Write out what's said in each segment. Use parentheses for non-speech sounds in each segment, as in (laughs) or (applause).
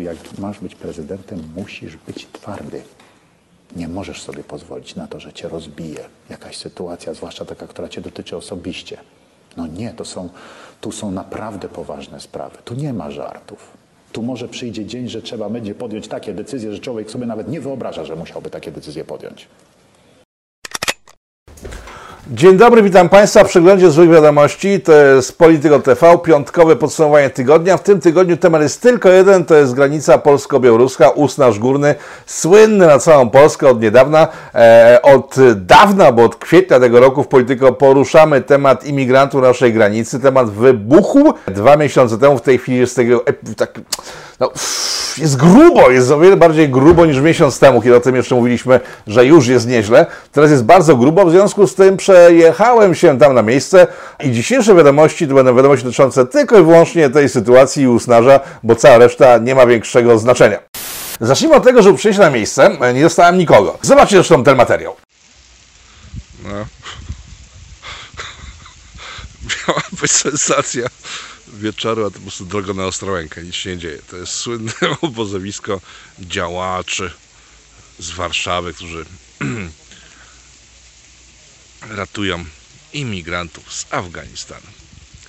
Jak masz być prezydentem, musisz być twardy. Nie możesz sobie pozwolić na to, że cię rozbije jakaś sytuacja, zwłaszcza taka, która cię dotyczy osobiście. No nie, to są, tu są naprawdę poważne sprawy. Tu nie ma żartów. Tu może przyjdzie dzień, że trzeba będzie podjąć takie decyzje, że człowiek sobie nawet nie wyobraża, że musiałby takie decyzje podjąć. Dzień dobry, witam Państwa w przeglądzie złych wiadomości. To jest Polityko TV, piątkowe podsumowanie tygodnia. W tym tygodniu temat jest tylko jeden, to jest granica polsko-białoruska, Usnaż Górny, słynny na całą Polskę od niedawna. E, od dawna, bo od kwietnia tego roku w Polityko poruszamy temat imigrantów na naszej granicy, temat wybuchu. Dwa miesiące temu, w tej chwili jest tego tak, no, jest grubo, jest o wiele bardziej grubo niż miesiąc temu, kiedy o tym jeszcze mówiliśmy, że już jest nieźle. Teraz jest bardzo grubo, w związku z tym przejechałem się tam na miejsce i dzisiejsze wiadomości to będą wiadomości dotyczące tylko i wyłącznie tej sytuacji i usnaża, bo cała reszta nie ma większego znaczenia. Zacznijmy od tego, że przyjść na miejsce nie dostałem nikogo. Zobaczcie zresztą ten materiał. No. Miała być sensacja wieczoru, a to po prostu droga na Ostrołękę, nic się nie dzieje. To jest słynne (laughs) obozowisko działaczy z Warszawy, którzy (clears throat) ratują imigrantów z Afganistanu.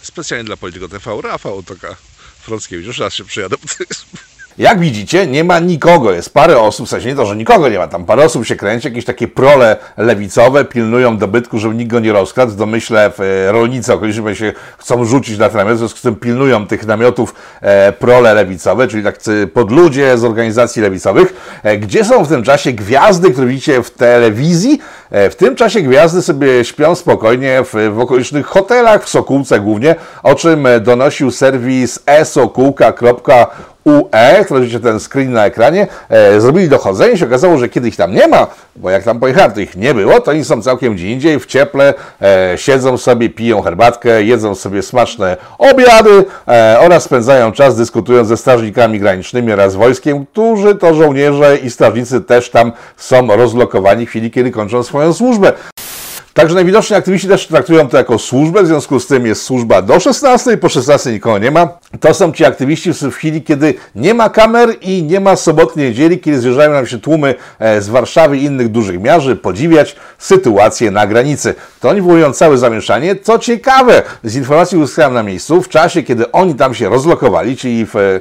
Specjalnie dla Polityko TV, Rafał Otoka Frąckiewicz. Już raz się przyjadę, (laughs) Jak widzicie, nie ma nikogo. Jest parę osób, w sensie nie to, że nikogo nie ma. Tam parę osób się kręci, jakieś takie prole lewicowe pilnują dobytku, żeby nikt go nie rozkradł. W domyśle rolnicy okoliczni się chcą rzucić na ten namiot, w związku z tym pilnują tych namiotów e, prole lewicowe, czyli tak podludzie z organizacji lewicowych. E, gdzie są w tym czasie gwiazdy, które widzicie w telewizji? E, w tym czasie gwiazdy sobie śpią spokojnie w, w okolicznych hotelach, w Sokółce głównie, o czym donosił serwis esokółka.org UE, które widzicie ten screen na ekranie, e, zrobili dochodzenie i się okazało, że kiedy ich tam nie ma, bo jak tam pojechałem, to ich nie było, to oni są całkiem gdzie indziej, w cieple, e, siedzą sobie, piją herbatkę, jedzą sobie smaczne obiady e, oraz spędzają czas dyskutując ze strażnikami granicznymi oraz wojskiem, którzy to żołnierze i strażnicy też tam są rozlokowani w chwili, kiedy kończą swoją służbę. Także najwidoczniej aktywiści też traktują to jako służbę, w związku z tym jest służba do 16, po 16 nikogo nie ma. To są ci aktywiści w chwili, kiedy nie ma kamer i nie ma sobotniej niedzieli, kiedy zjeżdżają nam się tłumy e, z Warszawy i innych dużych miarzy, podziwiać sytuację na granicy. To oni wywołują całe zamieszanie. Co ciekawe, z informacji uzyskałem na miejscu, w czasie, kiedy oni tam się rozlokowali, czyli w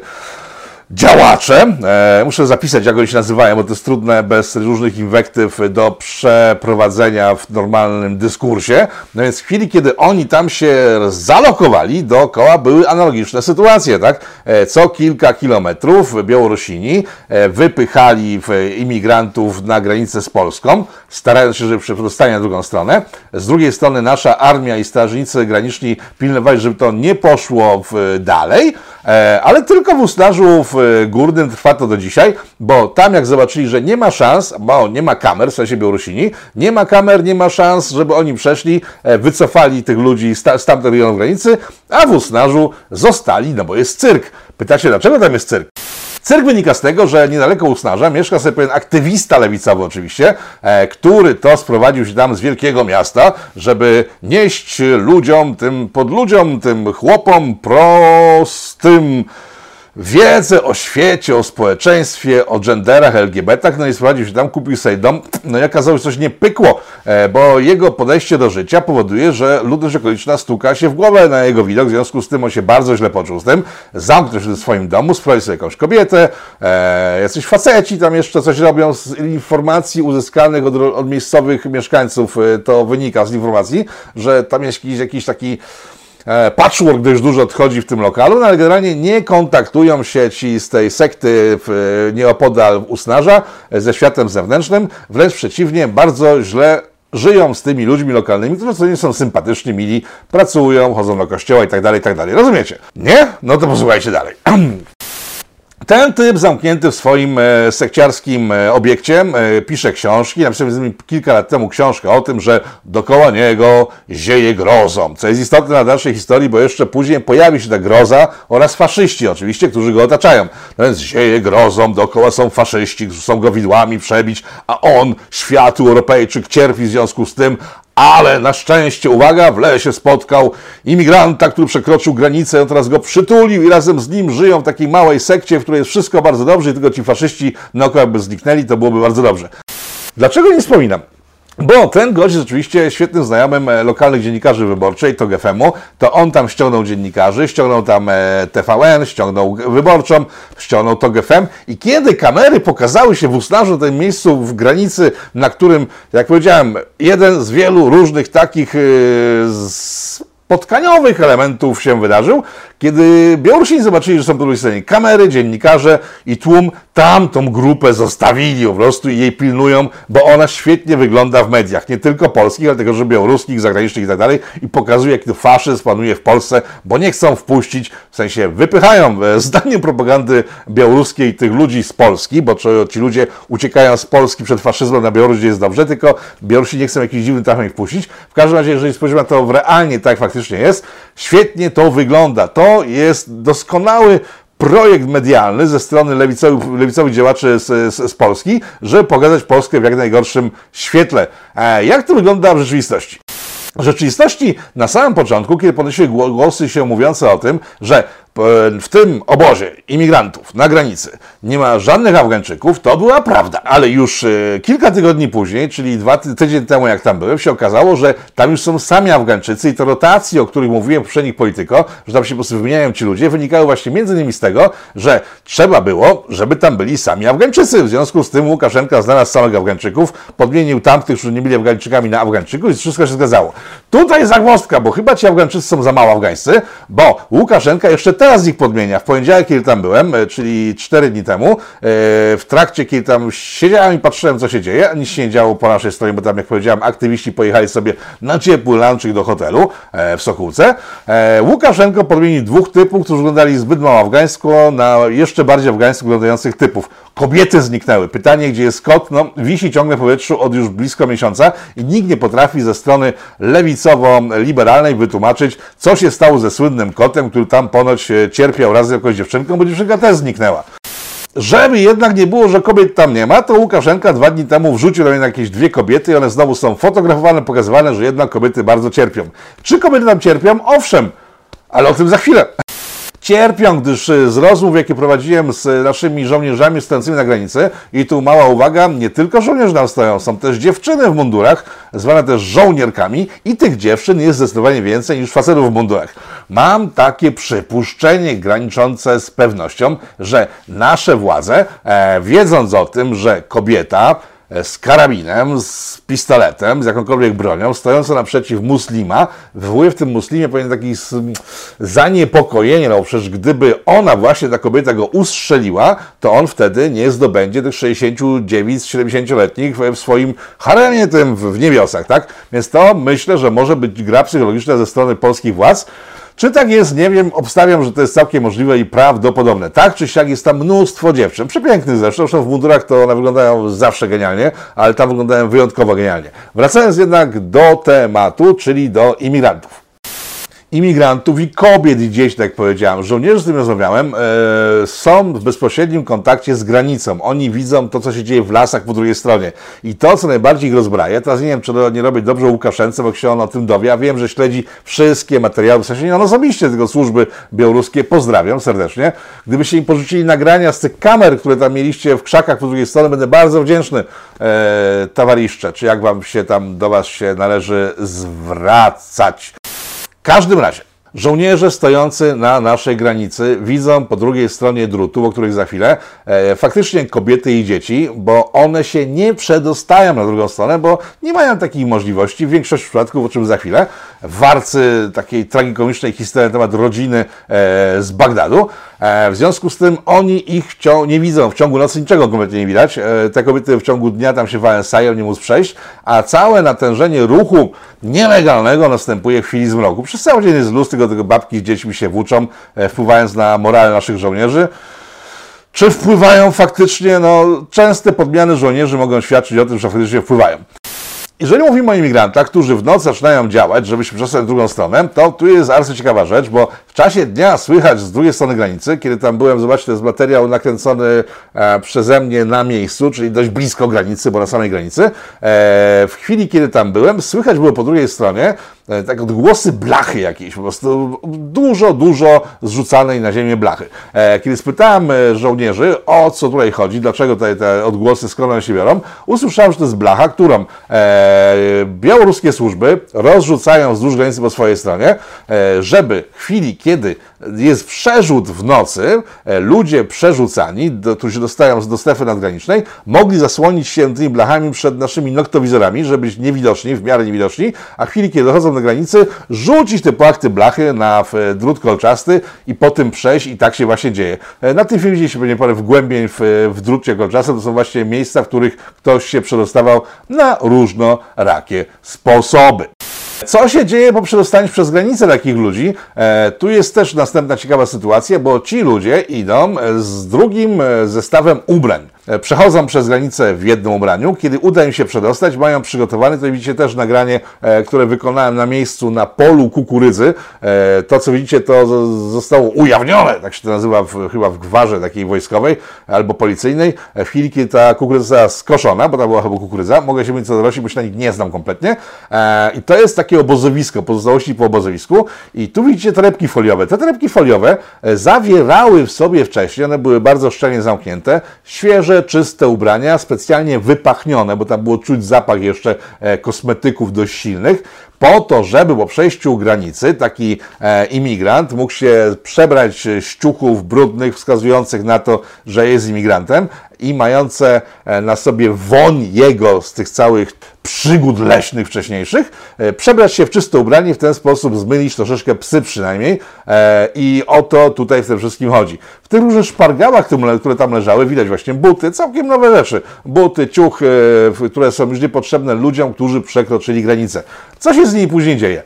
działacze. E, muszę zapisać, jak oni się nazywają, bo to jest trudne bez różnych inwektyw do przeprowadzenia w normalnym dyskursie. No więc w chwili, kiedy oni tam się zalokowali, dookoła były analogiczne sytuacje, tak? E, co kilka kilometrów Białorusini e, wypychali imigrantów na granicę z Polską, starając się, żeby przedostali na drugą stronę. Z drugiej strony nasza armia i strażnicy graniczni pilnowali, żeby to nie poszło dalej, ale tylko w Ustarzu w Górnym trwa to do dzisiaj, bo tam jak zobaczyli, że nie ma szans, bo nie ma kamer, w sensie Białorusini, nie ma kamer, nie ma szans, żeby oni przeszli, e, wycofali tych ludzi z, ta, z granicy, a w Usnarzu zostali, no bo jest cyrk. Pytacie, dlaczego tam jest cyrk? Cyrk wynika z tego, że niedaleko Usnarza mieszka sobie pewien aktywista lewicowy oczywiście, e, który to sprowadził się tam z wielkiego miasta, żeby nieść ludziom, tym podludziom, tym chłopom prostym, wiedzę o świecie, o społeczeństwie, o genderach, LGBT, no i sprowadził się tam, kupił sobie dom, no i okazało się, coś nie pykło, e, bo jego podejście do życia powoduje, że ludność okoliczna stuka się w głowę na jego widok, w związku z tym on się bardzo źle poczuł z tym, zamknął się w swoim domu, sprowadził sobie jakąś kobietę, e, jacyś faceci tam jeszcze coś robią z informacji uzyskanych od, od miejscowych mieszkańców, e, to wynika z informacji, że tam jest jakiś, jakiś taki patchwork dość dużo odchodzi w tym lokalu, no ale generalnie nie kontaktują się ci z tej sekty w, nieopodal Usnarza ze światem zewnętrznym, wręcz przeciwnie, bardzo źle żyją z tymi ludźmi lokalnymi, którzy co nie są sympatyczni, mili, pracują, chodzą do kościoła i tak dalej, tak dalej. Rozumiecie? Nie? No to posłuchajcie dalej. (clears throat) Ten typ zamknięty w swoim e, sekciarskim e, obiekcie e, pisze książki. Napisałem kilka lat temu książkę o tym, że dokoła niego zieje grozą. Co jest istotne dla dalszej historii, bo jeszcze później pojawi się ta groza oraz faszyści oczywiście, którzy go otaczają. No więc zieje grozą, dookoła są faszyści, którzy są go widłami przebić, a on, światu Europejczyk, cierpi w związku z tym, Ale na szczęście, uwaga, w lesie spotkał imigranta, który przekroczył granicę, on teraz go przytulił i razem z nim żyją w takiej małej sekcie, w której jest wszystko bardzo dobrze i tylko ci faszyści naokoło jakby zniknęli, to byłoby bardzo dobrze. Dlaczego nie wspominam? Bo ten gość jest oczywiście świetnym znajomym e, lokalnych dziennikarzy wyborczej, to GFM-u, to on tam ściągnął dziennikarzy, ściągnął tam e, TVN, ściągnął wyborczą, ściągnął to GFM i kiedy kamery pokazały się w Usnarzu, tym miejscu w granicy, na którym, jak powiedziałem, jeden z wielu różnych takich yy, spotkaniowych elementów się wydarzył, kiedy Białorusini zobaczyli, że są po drugiej stronie kamery, dziennikarze i tłum, tam tą grupę zostawili po prostu i jej pilnują, bo ona świetnie wygląda w mediach, nie tylko polskich, ale także białoruskich, zagranicznych i tak dalej i pokazuje, jaki to faszyzm panuje w Polsce, bo nie chcą wpuścić, w sensie wypychają e, (laughs) zdaniem propagandy białoruskiej tych ludzi z Polski, bo ci ludzie uciekają z Polski przed faszyzmem na Białoruś, gdzie jest dobrze, tylko Białorusi nie chcą jakiś dziwny trafem ich wpuścić. W każdym razie, jeżeli spojrzymy na to realnie, tak faktycznie jest, świetnie to wygląda. To jest doskonały projekt medialny ze strony lewicowych, lewicowych działaczy z, z, z, Polski, żeby pokazać Polskę w jak najgorszym świetle. E, jak to wygląda w rzeczywistości? W rzeczywistości na samym początku, kiedy podnosiły głosy się mówiące o tym, że w tym obozie imigrantów na granicy nie ma żadnych Afgańczyków, to była prawda. Ale już e, kilka tygodni później, czyli dwa tydzień temu, jak tam byłem, się okazało, że tam już są sami Afgańczycy i te rotacje, o których mówiłem poprzednich polityko, że tam się po prostu wymieniają ci ludzie, wynikały właśnie między innymi z tego, że trzeba było, żeby tam byli sami Afgańczycy. W związku z tym Łukaszenka znalazł samych Afgańczyków, podmienił tamtych, którzy nie byli Afgańczykami na Afgańczyków i wszystko się zgadzało. Tutaj zagłostka, bo chyba ci Afgańczycy są za mało afgańscy, bo Łukaszenka jeszcze teraz ich podmienia. W poniedziałek, kiedy tam byłem, e, czyli 4 dni temu, e, w trakcie, kiedy tam siedziałem i patrzyłem, co się dzieje, nic się nie działo po naszej stronie, bo tam, jak powiedziałem, aktywiści pojechali sobie na ciepły lunchik do hotelu e, w Sokółce. Łukaszenko podmienił dwóch typów, którzy wyglądali zbyt mało afgańsko, na jeszcze bardziej afgańsko wyglądających typów. Kobiety zniknęły. Pytanie, gdzie jest kot? No, wisi ciągle w powietrzu od już blisko miesiąca i nikt nie potrafi ze strony lewicowo-liberalnej wytłumaczyć, co się stało ze słynnym kotem, który tam ponoć cierpiał raz z jakąś dziewczynką, bo dziewczynka też zniknęła. Żeby jednak nie było, że kobiet tam nie ma, to Łukaszenka dwa dni temu wrzucił tam jakieś dwie kobiety i one znowu są fotografowane, pokazywane, że jednak kobiety bardzo cierpią. Czy kobiety tam cierpią? Owszem, ale o tym za chwilę cierpią, gdyż e, z rozmów, jakie prowadziłem z naszymi żołnierzami stojącymi na granicy, i tu mała uwaga, nie tylko żołnierze nam stoją, są też dziewczyny w mundurach, zwane też żołnierkami, i tych dziewczyn jest zdecydowanie więcej niż facetów w mundurach. Mam takie przypuszczenie graniczące z pewnością, że nasze władze, e, wiedząc o tym, że kobieta, z karabinem, z pistoletem, z jakąkolwiek bronią, stojąca naprzeciw muslima, wywołuje w tym muslimie pewien taki zaniepokojenie, no przecież gdyby ona właśnie, ta kobieta go ustrzeliła, to on wtedy nie zdobędzie tych 69 70-letnich w swoim haremie tym w niebiosach, tak? Więc to myślę, że może być gra psychologiczna ze strony polskich władz, czy tak jest? Nie wiem. Obstawiam, że to jest całkiem możliwe i prawdopodobne. Tak czy siak jest tam mnóstwo dziewczyn, przepięknych zresztą. Zresztą w mundurach to one wyglądają zawsze genialnie, ale tam wyglądają wyjątkowo genialnie. Wracając jednak do tematu, czyli do imigrantów imigrantów i kobiet i dzieci, tak jak powiedziałem. Żołnierze, z którymi rozmawiałem, e, są w bezpośrednim kontakcie z granicą. Oni widzą to, co się dzieje w lasach po drugiej stronie. I to, co najbardziej ich rozbraja, teraz nie wiem, czy nie robię dobrze Łukaszence, bo się on o tym dowie, ja wiem, że śledzi wszystkie materiały, w sensie nie on osobiście, tylko służby białoruskie, pozdrawiam serdecznie. Gdybyście im porzucili nagrania z tych kamer, które tam mieliście w krzakach po drugiej stronie, będę bardzo wdzięczny, e, towariszcze, czy jak wam się tam do was się należy zwracać. W każdym razie, Żołnierze stojący na naszej granicy widzą po drugiej stronie drutu, o których za chwilę, e, faktycznie kobiety i dzieci, bo one się nie przedostają na drugą stronę, bo nie mają takich możliwości. W większości przypadków, o czym za chwilę, warcy takiej tragikomicznej historii na temat rodziny e, z Bagdadu. E, w związku z tym oni ich nie widzą w ciągu nocy, niczego kompletnie nie widać. E, te kobiety w ciągu dnia tam się wałęsają, nie móc przejść, a całe natężenie ruchu nielegalnego następuje w chwili zmroku. Przez cały dzień jest luz, tylko tego babki z dziećmi się włóczą, wpływając na morale naszych żołnierzy. Czy wpływają faktycznie? No, częste podmiany żołnierzy mogą świadczyć o tym, że faktycznie wpływają. Jeżeli mówimy o imigrantach, którzy w nocy zaczynają działać, żeby się przestać w drugą stronę, to tu jest bardzo ciekawa rzecz, bo w czasie dnia słychać z drugiej strony granicy, kiedy tam byłem, zobaczcie, to jest materiał nakręcony e, przeze mnie na miejscu, czyli dość blisko granicy, bo na samej granicy. E, w chwili, kiedy tam byłem, słychać było po drugiej stronie tak odgłosy blachy jakieś, po prostu dużo, dużo zrzucanej na ziemię blachy. E, kiedy spytałem e, żołnierzy, o co tutaj chodzi, dlaczego tutaj te odgłosy, skąd one się biorą, usłyszałem, że to jest blacha, którą e, białoruskie służby rozrzucają wzdłuż granicy po swojej stronie, e, żeby w chwili, kiedy jest przerzut w nocy, e, ludzie przerzucani, do, którzy dostają do strefy nadgranicznej, mogli zasłonić się tymi blachami przed naszymi noktowizorami, żeby być niewidoczni, w miarę niewidoczni, a w chwili, kiedy dochodzą do granicy, rzucić te płachty blachy na w, drut kolczasty i po tym przejść i tak się właśnie dzieje. E, Na tym filmie widzieliście pewnie parę wgłębień w, w drucie kolczastym, to są właśnie miejsca, w których ktoś się przedostawał na różnorakie sposoby. Co się dzieje po przedostaniu przez granicę takich ludzi? E, tu jest też następna ciekawa sytuacja, bo ci ludzie idą e, z drugim e, zestawem ubrań. E, Przechodzą przez granicę w jednym ubraniu. Kiedy uda im się przedostać, mają przygotowane, tutaj widzicie też nagranie, e, które wykonałem na miejscu na polu kukurydzy. E, To, co widzicie, to zostało ujawnione, tak się to nazywa w, chyba w gwarze takiej wojskowej albo policyjnej. W chwili, kiedy ta kukurydza została skoszona, bo to była chyba kukurydza, mogę się mówić co dorośli, bo się na nich nie znam kompletnie. I to jest takie obozowisko, pozostałości po obozowisku. I tu widzicie torebki foliowe. Te torebki foliowe zawierały w sobie wcześniej, one były bardzo szczelnie zamknięte, świeże, czyste ubrania, specjalnie wypachnione, bo tam było czuć zapach jeszcze e, kosmetyków dość silnych, po to, żeby po przejściu granicy taki e, imigrant mógł się przebrać z brudnych, wskazujących na to, że jest imigrantem i mające e, na sobie woń jego z tych całych przygód leśnych wcześniejszych, e, przebrać się w czyste ubranie w ten sposób zmylić troszeczkę psy przynajmniej e, i o to tutaj w tym wszystkim chodzi. W tych różnych szpargałach, które- tam leżały, widać właśnie buty, całkiem nowe rzeczy. Buty, ciuchy, które są już niepotrzebne ludziom, którzy przekroczyli granicę. Co się z nimi później dzieje?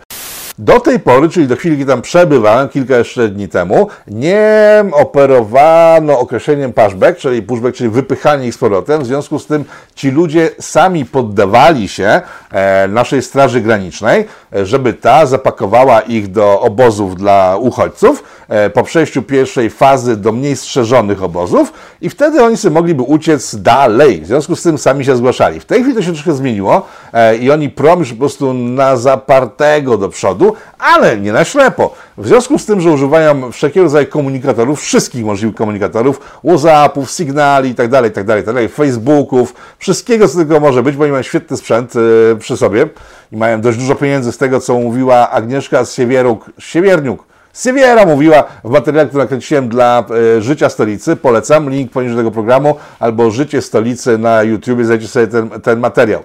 Do tej pory, czyli do chwili, kiedy tam przebywałem, kilka jeszcze dni temu, nie operowano określeniem pushback, czyli pushback, czyli wypychanie ich z powrotem. W związku z tym ci ludzie sami poddawali się e, naszej Straży Granicznej, żeby ta zapakowała ich do obozów dla uchodźców e, po przejściu pierwszej fazy do mniej strzeżonych obozów i wtedy oni sobie mogliby uciec dalej. W związku z tym sami się zgłaszali. W tej chwili to się troszkę zmieniło e, i oni prom po prostu na zapartego do przodu, ale nie na ślepo. W związku z tym, że używają wszelkiego rodzaju komunikatorów, wszystkich możliwych komunikatorów, Whatsappów, Signali itd., itd., itd., Facebooków, wszystkiego, co tylko może być, bo oni mają świetny sprzęt e, przy sobie i mają dość dużo pieniędzy z tego, co mówiła Agnieszka z Siewieruk, Siewierniuk, Siewiera mówiła w materiale, który nakręciłem dla e, Życia Stolicy. Polecam, link poniżej tego programu, albo Życie Stolicy na YouTube, znajdziecie sobie ten, ten materiał.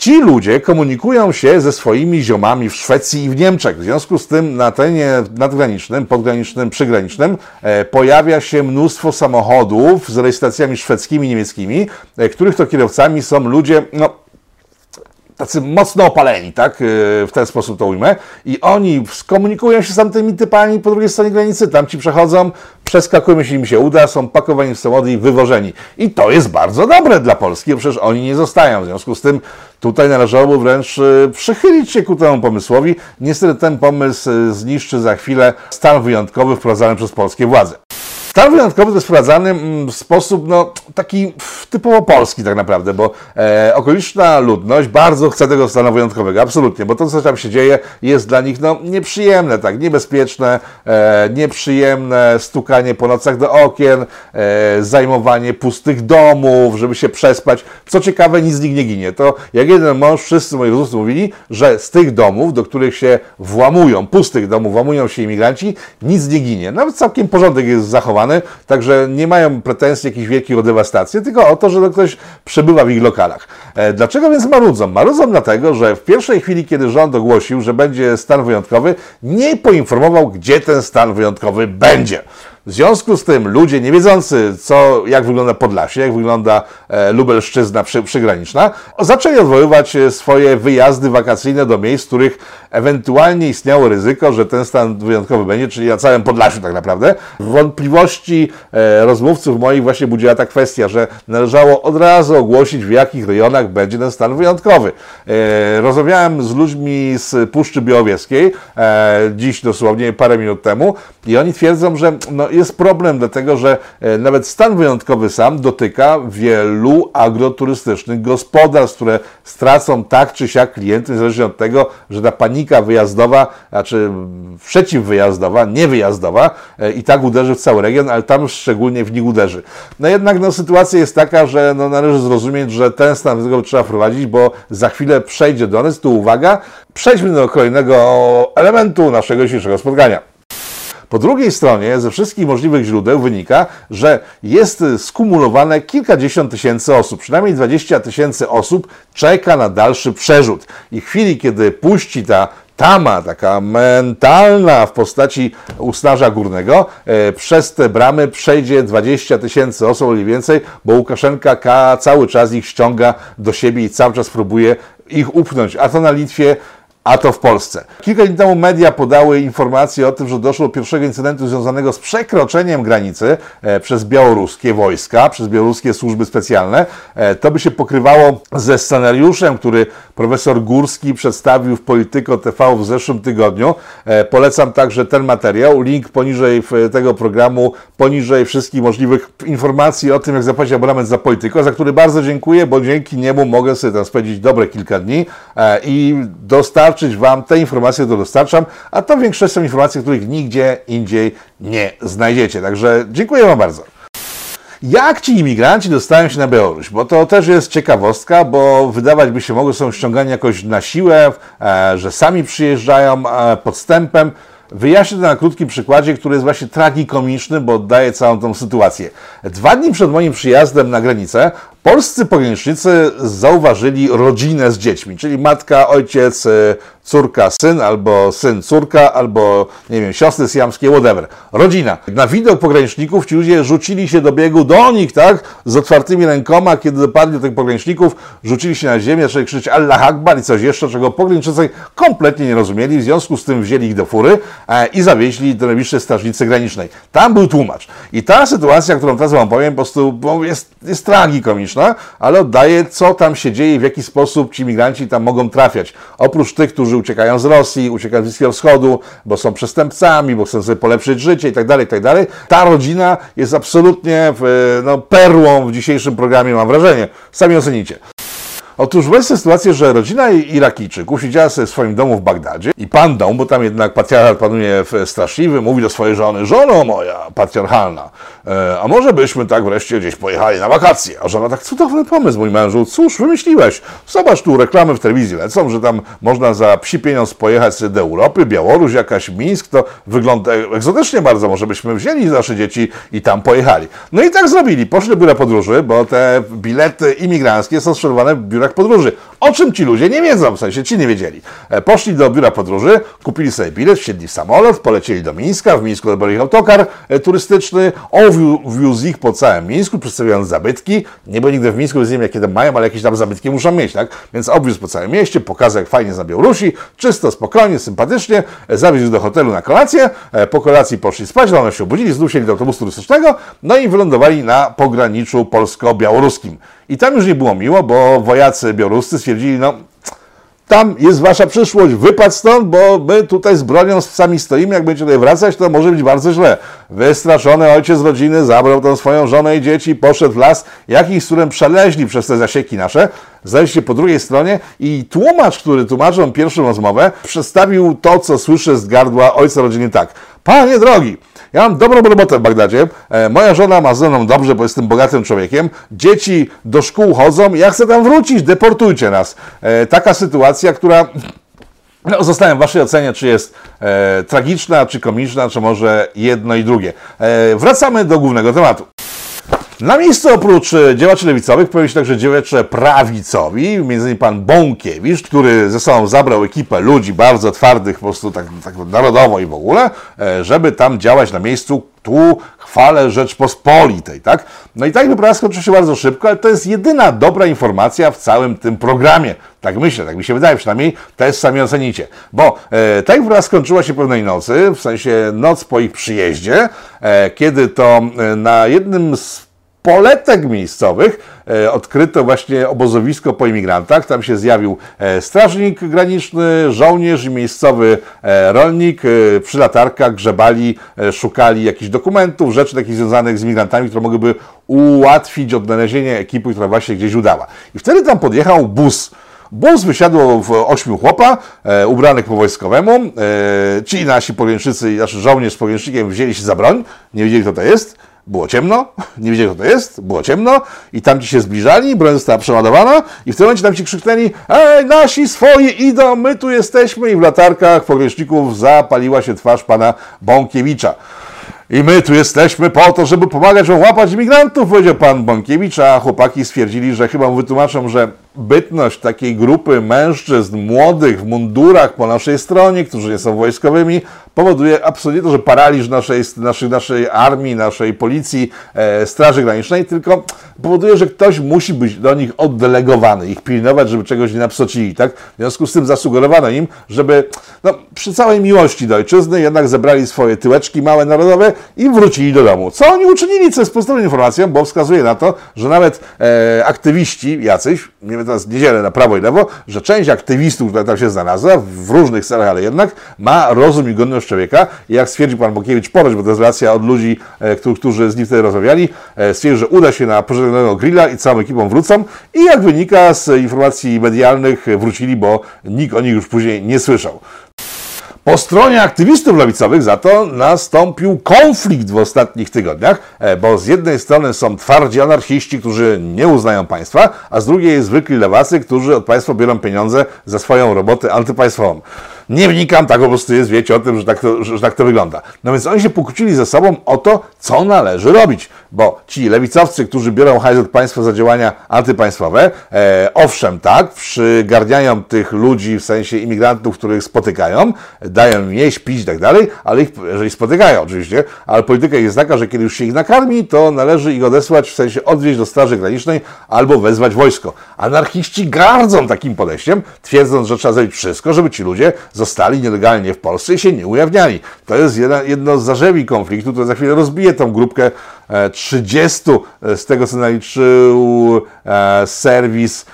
Ci ludzie komunikują się ze swoimi ziomami w Szwecji i w Niemczech. W związku z tym na terenie nadgranicznym, podgranicznym, przygranicznym e, pojawia się mnóstwo samochodów z rejestracjami szwedzkimi, niemieckimi, e, których to kierowcami są ludzie, no, tacy mocno opaleni, tak? Yy, W ten sposób to ujmę. I oni skomunikują się z tamtymi typami po drugiej stronie granicy, tam ci przechodzą, przeskakują, jeśli im się uda, są pakowani w samochody i wywożeni. I to jest bardzo dobre dla Polski, bo przecież oni nie zostają. W związku z tym tutaj należałoby wręcz yy, przychylić się ku temu pomysłowi. Niestety ten pomysł yy, zniszczy za chwilę stan wyjątkowy wprowadzany przez polskie władze. Stan wyjątkowy to jest wprowadzany mm, w sposób no, taki typowo polski tak naprawdę, bo e, okoliczna ludność bardzo chce tego stanu wyjątkowego, absolutnie, bo to, co tam się dzieje, jest dla nich no, nieprzyjemne, tak, niebezpieczne, e, nieprzyjemne stukanie po nocach do okien, e, zajmowanie pustych domów, żeby się przespać. Co ciekawe, nic z nich nie ginie. To jak jeden mąż, wszyscy moi rozmówcy mówili, że z tych domów, do których się włamują, pustych domów, włamują się imigranci, nic nie ginie. Nawet całkiem porządek jest zachowany, także nie mają pretensji jakichś wielkich o dewastację, tylko o to, że ktoś przebywa w ich lokalach. E, Dlaczego więc marudzą? Marudzą dlatego, że w pierwszej chwili, kiedy rząd ogłosił, że będzie stan wyjątkowy, nie poinformował, gdzie ten stan wyjątkowy będzie. W związku z tym ludzie nie wiedzący, co, jak wygląda Podlasie, jak wygląda e, Lubelszczyzna przy, przygraniczna, zaczęli odwoływać e, swoje wyjazdy wakacyjne do miejsc, w których ewentualnie istniało ryzyko, że ten stan wyjątkowy będzie, czyli na całym Podlasiu tak naprawdę. Wątpliwości e, rozmówców moich właśnie budziła ta kwestia, że należało od razu ogłosić, w jakich rejonach będzie ten stan wyjątkowy. Rozmawiałem z ludźmi z Puszczy Białowieskiej dziś dosłownie parę minut temu i oni twierdzą, że no, jest problem, dlatego że e, nawet stan wyjątkowy sam dotyka wielu agroturystycznych gospodarstw, które stracą tak czy siak klientów, niezależnie od tego, że ta panika wyjazdowa, znaczy przeciwwyjazdowa, niewyjazdowa e, i tak uderzy w cały region, ale tam szczególnie w nich uderzy. No jednak no, sytuacja jest taka, że no, należy zrozumieć, że ten stan wyjątkowy trzeba wprowadzić, bo za chwilę przejdzie do nas. Tu uwaga, przejdźmy do kolejnego elementu naszego dzisiejszego spotkania. Po drugiej stronie ze wszystkich możliwych źródeł wynika, że jest skumulowane kilkadziesiąt tysięcy osób, przynajmniej 20 tysięcy osób czeka na dalszy przerzut. I w chwili, kiedy puści ta tama, taka mentalna w postaci usnarza górnego, e, przez te bramy przejdzie 20 tysięcy osób lub więcej, bo Łukaszenka cały czas ich ściąga do siebie i cały czas próbuje ich upchnąć, a to na Litwie, a to w Polsce. Kilka dni temu media podały informacje o tym, że doszło do pierwszego incydentu związanego z przekroczeniem granicy e, przez białoruskie wojska, przez białoruskie służby specjalne. E, to by się pokrywało ze scenariuszem, który profesor Górski przedstawił w Polityko TV w zeszłym tygodniu. E, polecam także ten materiał. Link poniżej w- tego programu, poniżej wszystkich możliwych informacji o tym, jak zapłacić abonament za Polityko, za który bardzo dziękuję, bo dzięki niemu mogę sobie tam spędzić dobre kilka dni e, i dostarczyć Wam te informacje, które dostarczam, a to w większości są informacje, których nigdzie indziej nie znajdziecie. Także dziękuję Wam bardzo. Jak ci imigranci dostają się na Białoruś? Bo to też jest ciekawostka, bo wydawać by się mogło, są ściągani jakoś na siłę, e, że sami przyjeżdżają e, podstępem. Wyjaśnię to na krótkim przykładzie, który jest właśnie tragikomiczny, bo oddaje całą tą sytuację. Dwa dni przed moim przyjazdem na granicę polscy pogranicznicy zauważyli rodzinę z dziećmi, czyli matka, ojciec, e, córka, syn, albo syn, córka, albo nie wiem, siostry siamskie, whatever. Rodzina. Na widok pograniczników ci ludzie rzucili się do biegu do nich, tak? Z otwartymi rękoma, kiedy dopadli do tych pograniczników, rzucili się na ziemię, zaczęli krzyczeć Allah Akbar i coś jeszcze, czego pogranicznicy kompletnie nie rozumieli, w związku z tym wzięli ich do fury e, i zawieźli do najbliższej strażnicy granicznej. Tam był tłumacz. I ta sytuacja, którą teraz wam powiem, po prostu jest, jest tragikomiczna, ale oddaje, co tam się dzieje i w jaki sposób ci migranci tam mogą trafiać. Oprócz tych, którzy uciekają z Rosji, uciekają z Bliskiego Wschodu, bo są przestępcami, bo chcą sobie polepszyć życie i tak dalej, i tak. Ta rodzina jest absolutnie w, no, perłą w dzisiejszym programie, mam wrażenie. Sami ocenicie. Otóż weź sytuację, że rodzina Irakijczyków siedziała sobie w swoim domu w Bagdadzie i pan dom, bo tam jednak patriarchat panuje straszliwy, mówi do swojej żony, żono moja patriarchalna, e, a może byśmy tak wreszcie gdzieś pojechali na wakacje? A żona tak, cudowny pomysł, mój mężu, cóż wymyśliłeś? Zobacz tu, reklamy w telewizji lecą, że tam można za psi pieniądz pojechać do Europy, Białoruś, jakaś Mińsk, to wygląda egzotycznie bardzo, może byśmy wzięli nasze dzieci i tam pojechali. No i tak zrobili, poszli biura podróży, bo te bilety imigranckie są sprzedawane w biurach podróży. O czym ci ludzie nie wiedzą, w sensie ci nie wiedzieli. E, Poszli do biura podróży, kupili sobie bilet, wsiedli w samolot, polecieli do Mińska, w Mińsku odebrali ich autokar e, turystyczny, owiózł ich po całym Mińsku, przedstawiając zabytki. Nie byłem nigdy w Mińsku, więc nie wiem jakie tam mają, ale jakieś tam zabytki muszą mieć, tak? Więc obwiózł po całym mieście, pokazał jak fajnie na Białorusi, czysto, spokojnie, sympatycznie, e, zawiózł do hotelu na kolację, po kolacji poszli spać, rano się obudzili, znów do autobusu turystycznego, no i wylądowali na pograniczu polsko-białoruskim. I tam już nie było miło, bo wojacy białoruscy stwierdzili, no tam jest wasza przyszłość, wypad stąd, bo my tutaj z bronią sami stoimy, jak będziecie tutaj wracać, to może być bardzo źle. Wystraszony ojciec rodziny zabrał tą swoją żonę i dzieci, poszedł w las, jakiś którym przeleźli przez te zasieki nasze, się po drugiej stronie i tłumacz, który tłumaczył pierwszą rozmowę, przedstawił to, co słyszę z gardła ojca rodziny tak. Panie drogi, ja mam dobrą robotę w Bagdadzie. E, moja żona ma ze mną dobrze, bo jestem bogatym człowiekiem. Dzieci do szkół chodzą. Ja chcę tam wrócić. Deportujcie nas. E, taka sytuacja, która no, zostałem w Waszej ocenie, czy jest e, tragiczna, czy komiczna, czy może jedno i drugie. E, wracamy do głównego tematu. Na miejscu oprócz e, działaczy lewicowych pojawił się także działacze prawicowi, innymi pan Bąkiewicz, który ze sobą zabrał ekipę ludzi bardzo twardych, po prostu tak, tak narodowo i w ogóle, e, żeby tam działać na miejscu. Tu chwale Rzeczpospolitej, tak? No i tak wyprawa skończy się bardzo szybko, ale to jest jedyna dobra informacja w całym tym programie. Tak myślę, tak mi się wydaje, przynajmniej też sami ocenicie. Bo e, ta wyprawa skończyła się pewnej nocy, w sensie noc po ich przyjeździe, e, kiedy to e, na jednym z poletek miejscowych e, odkryto właśnie obozowisko po imigrantach. Tam się zjawił e, strażnik graniczny, żołnierz i miejscowy e, rolnik. Przy latarkach grzebali, szukali jakichś dokumentów, rzeczy takich związanych z imigrantami, które mogłyby ułatwić odnalezienie ekipy, która właśnie gdzieś udała. I wtedy tam podjechał bus. Bus wysiadło w ośmiu chłopa, e, ubranych po wojskowemu. E, ci nasi pograniczycy, nasz żołnierz z pogranicznikiem wzięli się za broń, nie wiedzieli kto to jest. Było ciemno, (laughs) nie wiedzieli kto to jest, było ciemno i tam ci się zbliżali, broń została przeładowana i w tym momencie tam ci krzyknęli Ej, nasi swoi idą, my tu jesteśmy i w latarkach pograniczników zapaliła się twarz pana Bąkiewicza. I my tu jesteśmy po to, żeby pomagać wam łapać imigrantów, powiedział pan Bąkiewicz, a chłopaki stwierdzili, że chyba mu wytłumaczą, że bytność takiej grupy mężczyzn młodych w mundurach po naszej stronie, którzy nie są wojskowymi, powoduje absolutnie to, że paraliż naszej, naszej, naszej armii, naszej policji, e, Straży Granicznej, tylko powoduje, że ktoś musi być do nich oddelegowany, ich pilnować, żeby czegoś nie napsocili, tak? W związku z tym zasugerowano im, żeby no, przy całej miłości do ojczyzny jednak zebrali swoje tyłeczki małe narodowe i wrócili do domu. Co oni uczynili, co jest pozytywną informacją, bo wskazuje na to, że nawet e, aktywiści jacyś, nie wiem teraz niedzielę na prawo i lewo, że część aktywistów, która tam się znalazła, w różnych celach, ale jednak ma rozum i godność człowieka i jak stwierdził pan Bokiewicz ponoć, bo to jest relacja od ludzi, e, którzy, którzy z nim wtedy rozmawiali, e, stwierdził, że uda się na pożegnanego grilla i całą ekipą wrócą i jak wynika z informacji medialnych wrócili, bo nikt o nich już później nie słyszał. Po stronie aktywistów lewicowych za to nastąpił konflikt w ostatnich tygodniach, e, bo z jednej strony są twardzi anarchiści, którzy nie uznają państwa, a z drugiej zwykli lewacy, którzy od państwa biorą pieniądze za swoją robotę antypaństwową. Nie wnikam, tak po prostu jest, wiecie o tym, że tak, to, że, tak to wygląda. No więc oni się pokłócili ze sobą o to, co należy robić, bo ci lewicowcy, którzy biorą hajs od państwa za działania antypaństwowe, e, owszem, tak, przygarniają tych ludzi, w sensie imigrantów, których spotykają, dają im jeść, pić i tak dalej, ale ich, jeżeli spotykają oczywiście, ale polityka jest taka, że kiedy już się ich nakarmi, to należy ich odesłać, w sensie odwieźć do Straży Granicznej albo wezwać wojsko. Anarchiści gardzą takim podejściem, twierdząc, że trzeba zrobić wszystko, żeby ci ludzie zostali nielegalnie w Polsce i się nie ujawniali. To jest jedno z zarzewi konfliktu, które za chwilę rozbije tą grupkę e, 30, e, z tego co naliczył e, serwis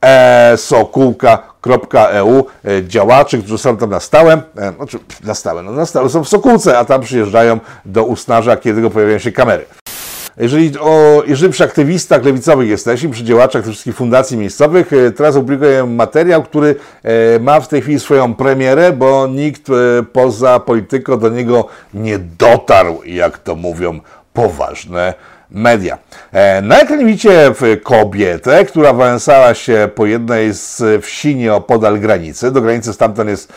e, sokółka.eu e, działaczy, którzy są tam na stałe, e, znaczy na stałe, no na stałe są w Sokółce, a tam przyjeżdżają do Usnarza, kiedy pojawiają się kamery. Jeżeli, o, jeżeli przy aktywistach lewicowych jesteśmy, przy działaczach tych wszystkich fundacji miejscowych, e, teraz opublikuję materiał, który e, ma w tej chwili swoją premierę, bo nikt e, poza polityką do niego nie dotarł, jak to mówią poważne media. Na ekranie widzicie kobietę, która wałęsała się po jednej z wsi nieopodal granicy. Do granicy stamtąd jest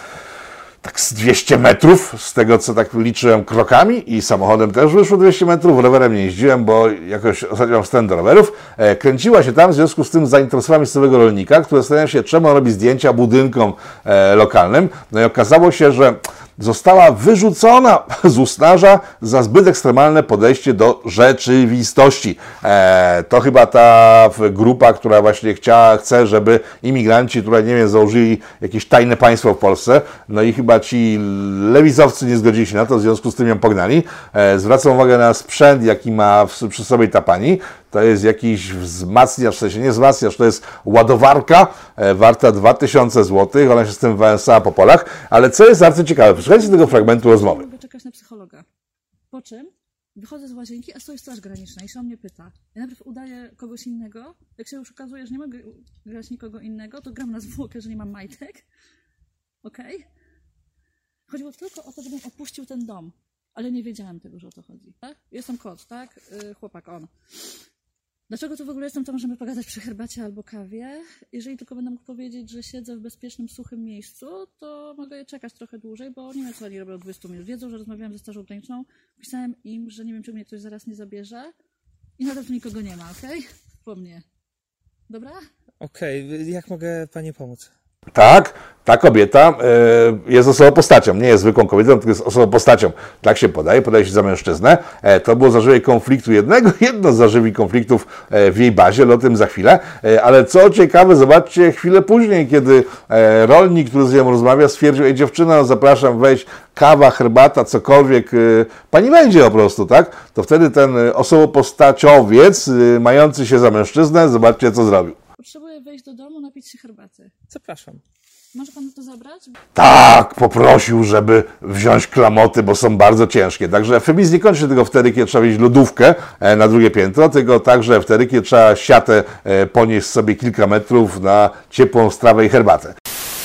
tak z 200 metrów, z tego co tak liczyłem krokami i samochodem też wyszło 200 metrów, rowerem nie jeździłem, bo jakoś ostatnio mam wstęp do rowerów. E, Kręciła się tam w związku z tym zainteresowania miejscowego rolnika, który zastanawiał się, czemu on robi zdjęcia budynkom e, lokalnym. No i okazało się, że została wyrzucona (laughs) z usnarza za zbyt ekstremalne podejście do rzeczywistości. E, to chyba ta grupa, która właśnie chciała, chce, żeby imigranci, które nie wiem, założyli jakieś tajne państwo w Polsce, no i chyba ci lewicowcy nie zgodzili się na to, w związku z tym ją pognali. E, zwracam uwagę na sprzęt, jaki ma przy sobie ta pani. To jest jakiś wzmacniacz, w sensie nie wzmacniacz, to jest ładowarka e, warta 2000 zł. Ona się z tym węsała po polach. Ale co jest bardzo ciekawe, posłuchajcie tego fragmentu rozmowy. Mogę czekać na psychologa. Po czym wychodzę z łazienki, a stoi straż graniczna i się o mnie pyta. Ja najpierw udaję kogoś innego. Jak się już okazuje, że nie mogę grać nikogo innego, to gram na zwłokę, że nie mam majtek. Okej? Chodziło tylko o to, żebym opuścił ten dom. Ale nie wiedziałem tego, że o to chodzi. Tak? Jestem kot, tak? Yy, chłopak, on. Dlaczego tu w ogóle jestem? To możemy pogadać przy herbacie albo kawie. Jeżeli tylko będę mógł powiedzieć, że siedzę w bezpiecznym, suchym miejscu, to mogę je czekać trochę dłużej, bo nie wiem, co oni robią od 20 minut. Wiedzą, że rozmawiałam ze strażą graniczną. Pisałem im, że nie wiem, czy mnie ktoś zaraz nie zabierze. I nadal tu nikogo nie ma, okej? Po mnie. Dobra? Okej, jak mogę Pani pomóc? Tak, ta kobieta e, jest osobą postacią, nie jest zwykłą kobietą, tylko jest osobą postacią. Tak się podaje, podaje się za mężczyznę. E, to było zażywie konfliktu jednego, (laughs) jedno z zażywi konfliktów e, w jej bazie, ale o tym za chwilę. Ale co ciekawe, zobaczcie chwilę później, kiedy rolnik, który z nią rozmawia, stwierdził, ej dziewczyno, zapraszam, wejdź, kawa, herbata, cokolwiek, pani wejdzie po prostu, tak? To wtedy ten osobopostaciowiec, mający się za mężczyznę, zobaczcie, co zrobił. Potrzebuję wejść do domu, napić się herbaty. Zapraszam. Może pan to zabrać? Tak, poprosił, żeby wziąć klamoty, bo są bardzo ciężkie. Także feminizm nie kończy się tylko wtedy, kiedy trzeba wziąć lodówkę e, na drugie piętro, tylko także wtedy, kiedy trzeba siatę e, ponieść sobie kilka metrów na ciepłą strawę i herbatę.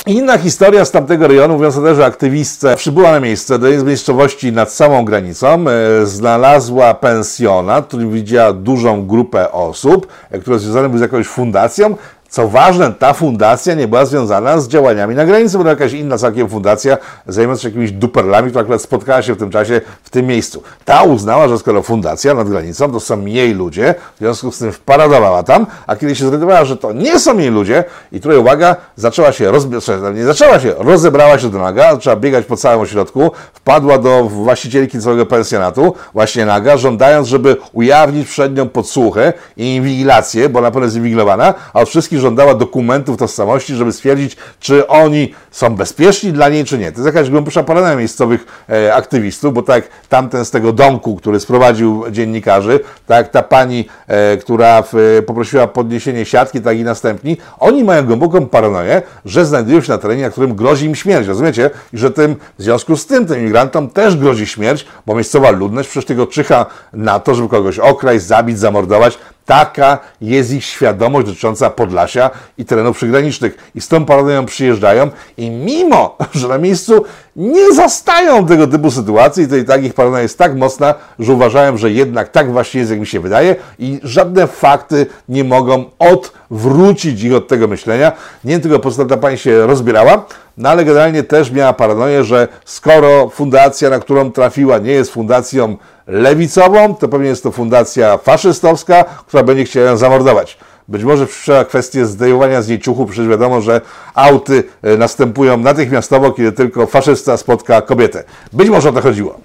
Inna historia z tamtego rejonu, mówiąc o też, że aktywistce przybyła na miejsce do miejscowości nad samą granicą, e, znalazła pensjonat, w którym widziała dużą grupę osób, e, które związane były z jakąś fundacją. Co ważne, ta fundacja nie była związana z działaniami na granicy, była jakaś inna całkiem fundacja zajmująca się jakimiś duperlami, która akurat spotkała się w tym czasie w tym miejscu. Ta uznała, że skoro fundacja nad granicą, to są jej ludzie, w związku z tym wparadowała tam, a kiedy się zorientowała, że to nie są jej ludzie i tutaj uwaga, zaczęła się, rozbie- nie zaczęła się, rozebrała się do naga, zaczęła biegać po całym ośrodku, wpadła do właścicielki całego pensjonatu, właśnie naga, żądając, żeby ujawnić przed nią podsłuchy i inwigilację, bo na pewno jest inwigilowana, a od wszystkich żądała dokumentów tożsamości, żeby stwierdzić, czy oni są bezpieczni dla niej, czy nie. To jest jakaś głębsza paranoja miejscowych e, aktywistów, bo tak tamten z tego domku, który sprowadził dziennikarzy, tak ta pani, e, która w, poprosiła podniesienie siatki, tak i następni, oni mają głęboką paranoję, że znajdują się na terenie, na którym grozi im śmierć, rozumiecie? I że tym, w związku z tym, tym imigrantom też grozi śmierć, bo miejscowa ludność przecież tego czyha na to, żeby kogoś okraść, zabić, zamordować. Taka jest ich świadomość dotycząca Podlasia i terenów przygranicznych. I z tą paranoją przyjeżdżają i mimo, (laughs) że na miejscu nie zastają tego typu sytuacji, to i tak ich paranoja jest tak mocna, że uważają, że jednak tak właśnie jest, jak mi się wydaje i żadne fakty nie mogą odwrócić ich od tego myślenia. Nie tylko po ta pani się rozbierała, no ale generalnie też miała paranoję, że skoro fundacja, na którą trafiła, nie jest fundacją lewicową, to pewnie jest to fundacja faszystowska, która będzie chciała ją zamordować. Być może przyszła kwestię zdejmowania z niej ciuchu, przecież wiadomo, że auty e, następują natychmiastowo, kiedy tylko faszysta spotka kobietę. Być może o to chodziło.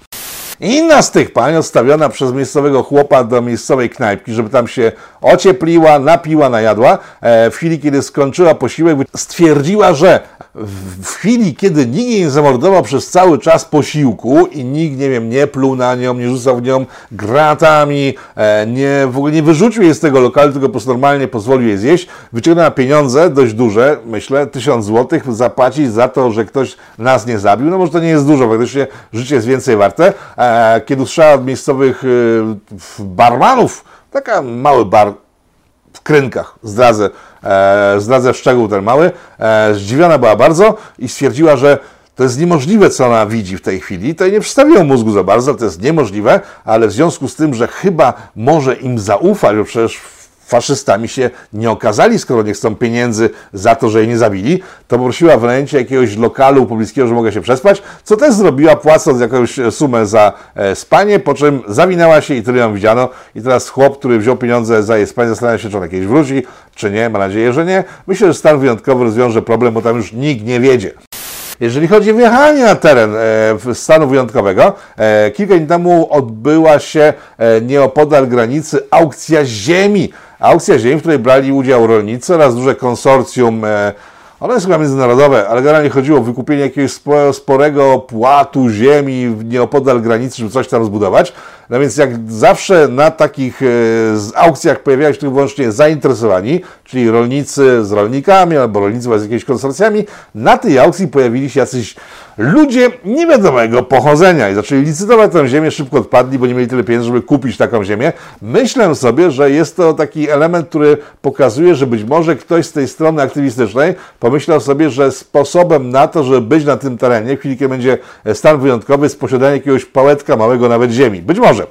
Inna z tych pań, odstawiona przez miejscowego chłopa do miejscowej knajpki, żeby tam się ociepliła, napiła, najadła, e, w chwili, kiedy skończyła posiłek, stwierdziła, że w chwili, kiedy nikt jej nie zamordował przez cały czas posiłku i nikt, nie wiem, nie pluł na nią, nie rzucał w nią gratami, e, nie, w ogóle nie wyrzucił jej z tego lokalu, tylko po prostu normalnie pozwolił jej zjeść, wyciągnęła pieniądze dość duże, myślę, tysiąc złotych, zapłacić za to, że ktoś nas nie zabił. No może to nie jest dużo, faktycznie życie jest więcej warte. E, kiedy usłyszała od miejscowych e, barmanów, taka mały bar w Krynkach, zdradzę, e, zdradzę szczegół ten mały, e, zdziwiona była bardzo i stwierdziła, że to jest niemożliwe, co ona widzi w tej chwili. To nie przedstawiło mózgu za bardzo, to jest niemożliwe, ale w związku z tym, że chyba może im zaufać, bo przecież faszystami się nie okazali, skoro nie chcą pieniędzy za to, że jej nie zabili, to poprosiła wynajęcie jakiegoś lokalu pobliskiego, że mogła się przespać, co też zrobiła, płacąc jakąś sumę za e, spanie, po czym zawinęła się i tyle ją widziano. I teraz chłop, który wziął pieniądze za jej spanie, zastanawia się, czy on kiedyś wróci, czy nie. Ma nadzieję, że nie. Myślę, że stan wyjątkowy rozwiąże problem, bo tam już nikt nie wiedzie. Jeżeli chodzi o wjechanie na teren e, stanu wyjątkowego, e, kilka dni temu odbyła się e, nieopodal granicy aukcja ziemi. Aukcja ziemi, w której brali udział rolnicy oraz duże konsorcjum ono jest chyba międzynarodowe, ale generalnie chodziło o wykupienie jakiegoś sporego płatu ziemi nieopodal granicy, żeby coś tam zbudować. No więc jak zawsze na takich e, aukcjach pojawiają się tylko wyłącznie zainteresowani, czyli rolnicy z rolnikami albo rolnicy z jakimiś konsorcjami, na tej aukcji pojawili się jacyś ludzie niewiadomego pochodzenia i zaczęli licytować tę ziemię, szybko odpadli, bo nie mieli tyle pieniędzy, żeby kupić taką ziemię. Myślę sobie, że jest to taki element, który pokazuje, że być może ktoś z tej strony aktywistycznej pomyślał sobie, że sposobem na to, żeby być na tym terenie, w chwili, kiedy będzie stan wyjątkowy, jest posiadanie jakiegoś pałetka małego nawet ziemi. Być może.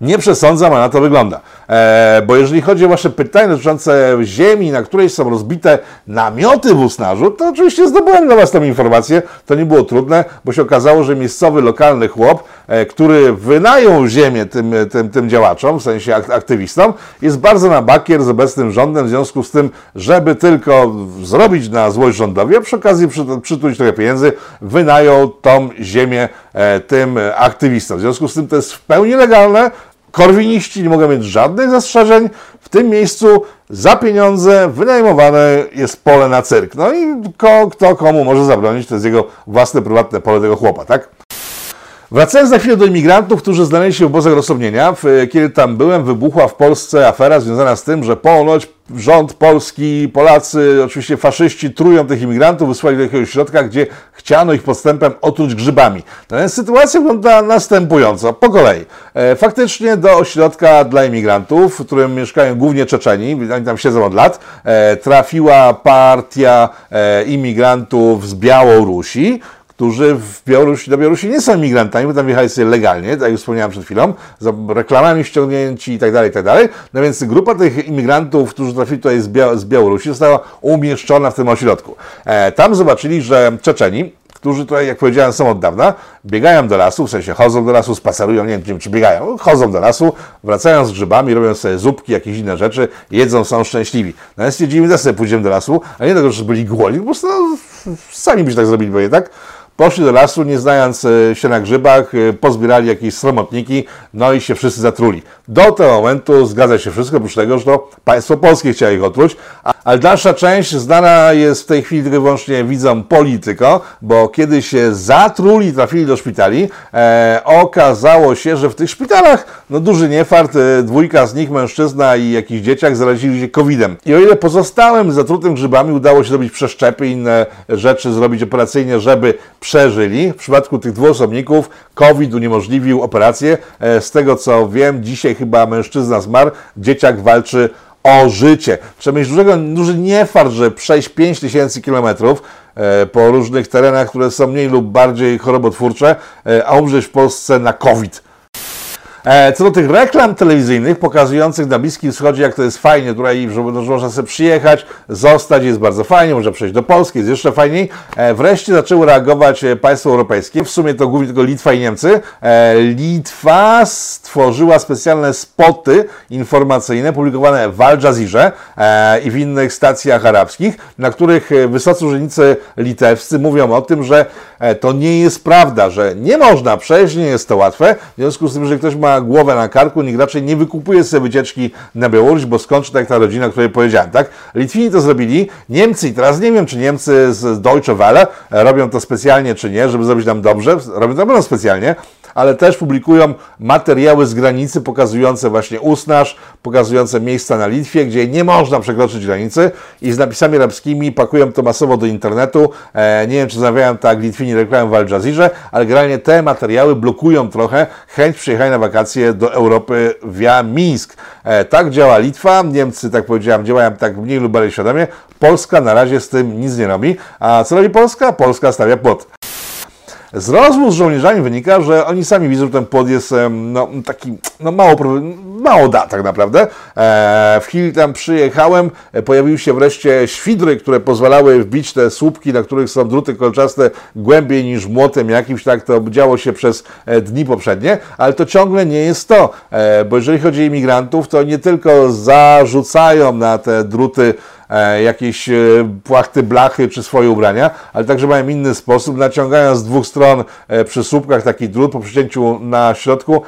Nie przesądzam, a na to wygląda. E, bo jeżeli chodzi o Wasze pytania dotyczące ziemi, na której są rozbite namioty w Usnarzu, to oczywiście zdobyłem dla Was tą informację. To nie było trudne, bo się okazało, że miejscowy, lokalny chłop, e, który wynajął ziemię tym, tym, tym działaczom, w sensie ak- aktywistom, jest bardzo na bakier z obecnym rządem, w związku z tym, żeby tylko zrobić na złość rządowi, a przy okazji przy, przytulić trochę pieniędzy, wynajął tą ziemię e, tym aktywistom. W związku z tym to jest w pełni legalne, Korwiniści nie mogą mieć żadnych zastrzeżeń. W tym miejscu za pieniądze wynajmowane jest pole na cyrk. No i ko, kto komu może zabronić, to jest jego własne, prywatne pole tego chłopa, tak? Wracając na chwilę do imigrantów, którzy znaleźli się w obozach rozsądnienia, kiedy tam byłem, wybuchła w Polsce afera związana z tym, że ponoć rząd polski, Polacy, oczywiście faszyści trują tych imigrantów, wysłali do jakiegoś środka, gdzie chciano ich podstępem otruć grzybami. Natomiast sytuacja wygląda następująco, po kolei. E, faktycznie do ośrodka dla imigrantów, w którym mieszkają głównie Czeczeni, oni tam siedzą od lat, e, trafiła partia e, imigrantów z Białorusi, którzy w Białorusi, do Białorusi nie są imigrantami, bo tam wjechali sobie legalnie, tak jak wspomniałem przed chwilą, za reklamami ściągnięci i tak dalej, i tak dalej. No więc grupa tych imigrantów, którzy trafili tutaj z, Bia- z Białorusi, została umieszczona w tym ośrodku. E, tam zobaczyli, że Czeczeni, którzy tutaj, jak powiedziałem, są od dawna, biegają do lasu, w sensie chodzą do lasu, spacerują, nie wiem, czy biegają, chodzą do lasu, wracają z grzybami, robią sobie zupki, jakieś inne rzeczy, jedzą, są szczęśliwi. No więc stwierdzili, że sobie pójdziemy do lasu, a nie dlatego, że byli głodni, po prostu no, sami byśmy tak zrobili, bo tak? Poszli do lasu, nie znając e, się na grzybach, e, pozbierali jakieś sromotniki, no i się wszyscy zatruli. Do tego momentu zgadza się wszystko, oprócz tego, że to państwo polskie chciało ich otruć, ale dalsza część znana jest w tej chwili tylko wyłącznie widzom polityko, bo kiedy się zatruli, trafili do szpitali, e, okazało się, że w tych szpitalach, no duży niefart, e, dwójka z nich, mężczyzna i jakiś dzieciak, zarazili się COVID-em. I o ile pozostałym zatrutym grzybami udało się zrobić przeszczepy, inne rzeczy zrobić operacyjnie, żeby przeżyli, w przypadku tych dwóch osobników COVID uniemożliwił operację. E, Z tego co wiem, dzisiaj chyba mężczyzna zmarł, dzieciak walczy o życie. Mieć dużego, duży niefart, że przejść 5000 kilometrów e, po różnych terenach, które są mniej lub bardziej chorobotwórcze, e, a umrzeć w Polsce na COVID. E, Co do tych reklam telewizyjnych pokazujących na Bliskim Wschodzie, jak to jest fajnie tutaj, że można sobie przyjechać, zostać, jest bardzo fajnie, można przejść do Polski, jest jeszcze fajniej. E, Wreszcie zaczęły reagować e, państwa europejskie, w sumie to głównie tylko Litwa i Niemcy. Litwa stworzyła specjalne spoty informacyjne publikowane w Al Jazeera i w innych stacjach arabskich, na których wysocy urzędnicy litewscy mówią o tym, że to nie jest prawda, że nie można przejść, nie jest to łatwe. W związku z tym, że ktoś ma głowę na karku, nikt raczej nie wykupuje sobie wycieczki na Białoruś, bo skończy tak ta rodzina, o której powiedziałem, tak? Litwini to zrobili, Niemcy, i teraz nie wiem, czy Niemcy z Deutsche Welle e, robią to specjalnie, czy nie, żeby zrobić nam dobrze, robią to na pewno specjalnie, ale też publikują materiały z granicy pokazujące właśnie Usnaż, pokazujące miejsca na Litwie, gdzie nie można przekroczyć granicy i z napisami arabskimi pakują to masowo do internetu. E, nie wiem, czy zamawiają tak Litwini reklamę w Al Jazeera, ale generalnie te materiały blokują trochę chęć przyjechania na wakacje do Europy via Mińsk. E, tak działa Litwa, Niemcy, tak powiedziałem, działają tak mniej lub bardziej świadomie. Polska na razie z tym nic nie robi. A co robi Polska? Polska stawia płot. Z rozmów z żołnierzami wynika, że oni sami widzą, że ten płot jest no, taki no, mało, mało da tak naprawdę. E, w chwili tam przyjechałem, e, pojawiły się wreszcie świdry, które pozwalały wbić te słupki, na których są druty kolczaste głębiej niż młotem jakimś, tak to działo się przez e, dni poprzednie, ale to ciągle nie jest to, bo jeżeli chodzi o imigrantów, to nie tylko zarzucają na te druty jakieś płachty, blachy czy swoje ubrania, ale także mają inny sposób, naciągają z dwóch stron przy słupkach taki drut, po przecięciu na środku,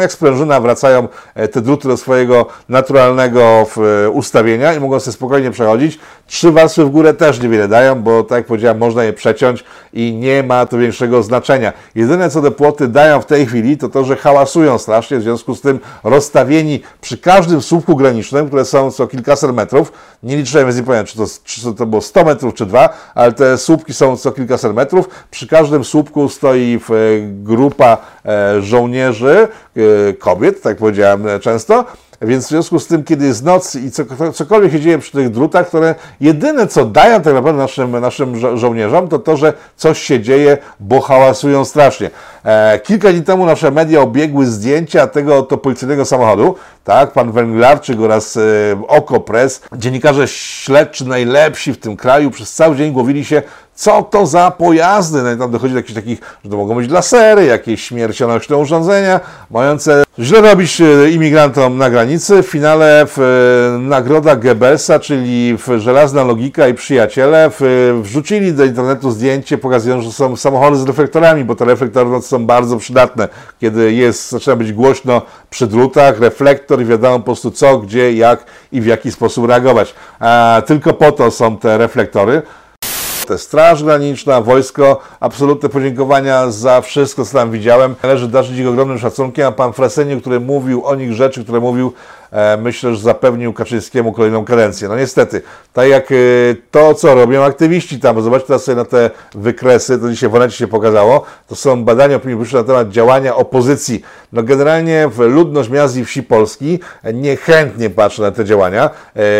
jak sprężyna wracają te druty do swojego naturalnego e, ustawienia i mogą sobie spokojnie przechodzić. Trzy warstwy w górę też niewiele dają, bo tak jak powiedziałem, można je przeciąć i nie ma to większego znaczenia. Jedyne co te płoty dają w tej chwili, to to, że hałasują strasznie, w związku z tym rozstawieni przy każdym słupku granicznym, które są co kilkaset metrów, nie liczyłem, więc nie powiem, czy to, czy to było 100 metrów, czy dwa, ale te słupki są co kilkaset metrów. Przy każdym słupku stoi e, grupa e, żołnierzy, e, kobiet, tak powiedziałem e, często, Więc w związku z tym, kiedy jest noc i co, cokolwiek się dzieje przy tych drutach, które jedyne co dają tak naprawdę naszym, naszym żo- żołnierzom, to to, że coś się dzieje, bo hałasują strasznie. E, kilka dni temu nasze media obiegły zdjęcia tego oto policyjnego samochodu, tak, pan Węglarczyk oraz e, Okopres, dziennikarze śledczy najlepsi w tym kraju przez cały dzień głowili się, co to za pojazdy. No i tam dochodzi do jakichś takich, że to mogą być lasery, jakieś śmiercionośne urządzenia, mające źle robić e, imigrantom na granicy. W finale w, e, nagroda Goebbelsa, czyli w żelazna logika i przyjaciele, w, wrzucili do internetu zdjęcie pokazujące, że są samochody z reflektorami, bo te reflektory no, są bardzo przydatne, kiedy jest, zaczyna być głośno przy drutach, reflektor i wiadomo po prostu co, gdzie, jak i w jaki sposób reagować. A, tylko po to są te reflektory te Straż Graniczna, wojsko, absolutne podziękowania za wszystko, co tam widziałem. Należy darzyć ich ogromnym szacunkiem, a pan Freseniuk, który mówił o nich rzeczy, które mówił, e, myślę, że zapewnił Kaczyńskiemu kolejną kadencję. No niestety, tak jak e, to, co robią aktywiści tam, bo zobaczcie teraz sobie na te wykresy, to dzisiaj w się pokazało, to są badania opinii publicznej na temat działania opozycji. No generalnie ludność miast i wsi Polski niechętnie patrzy na te działania.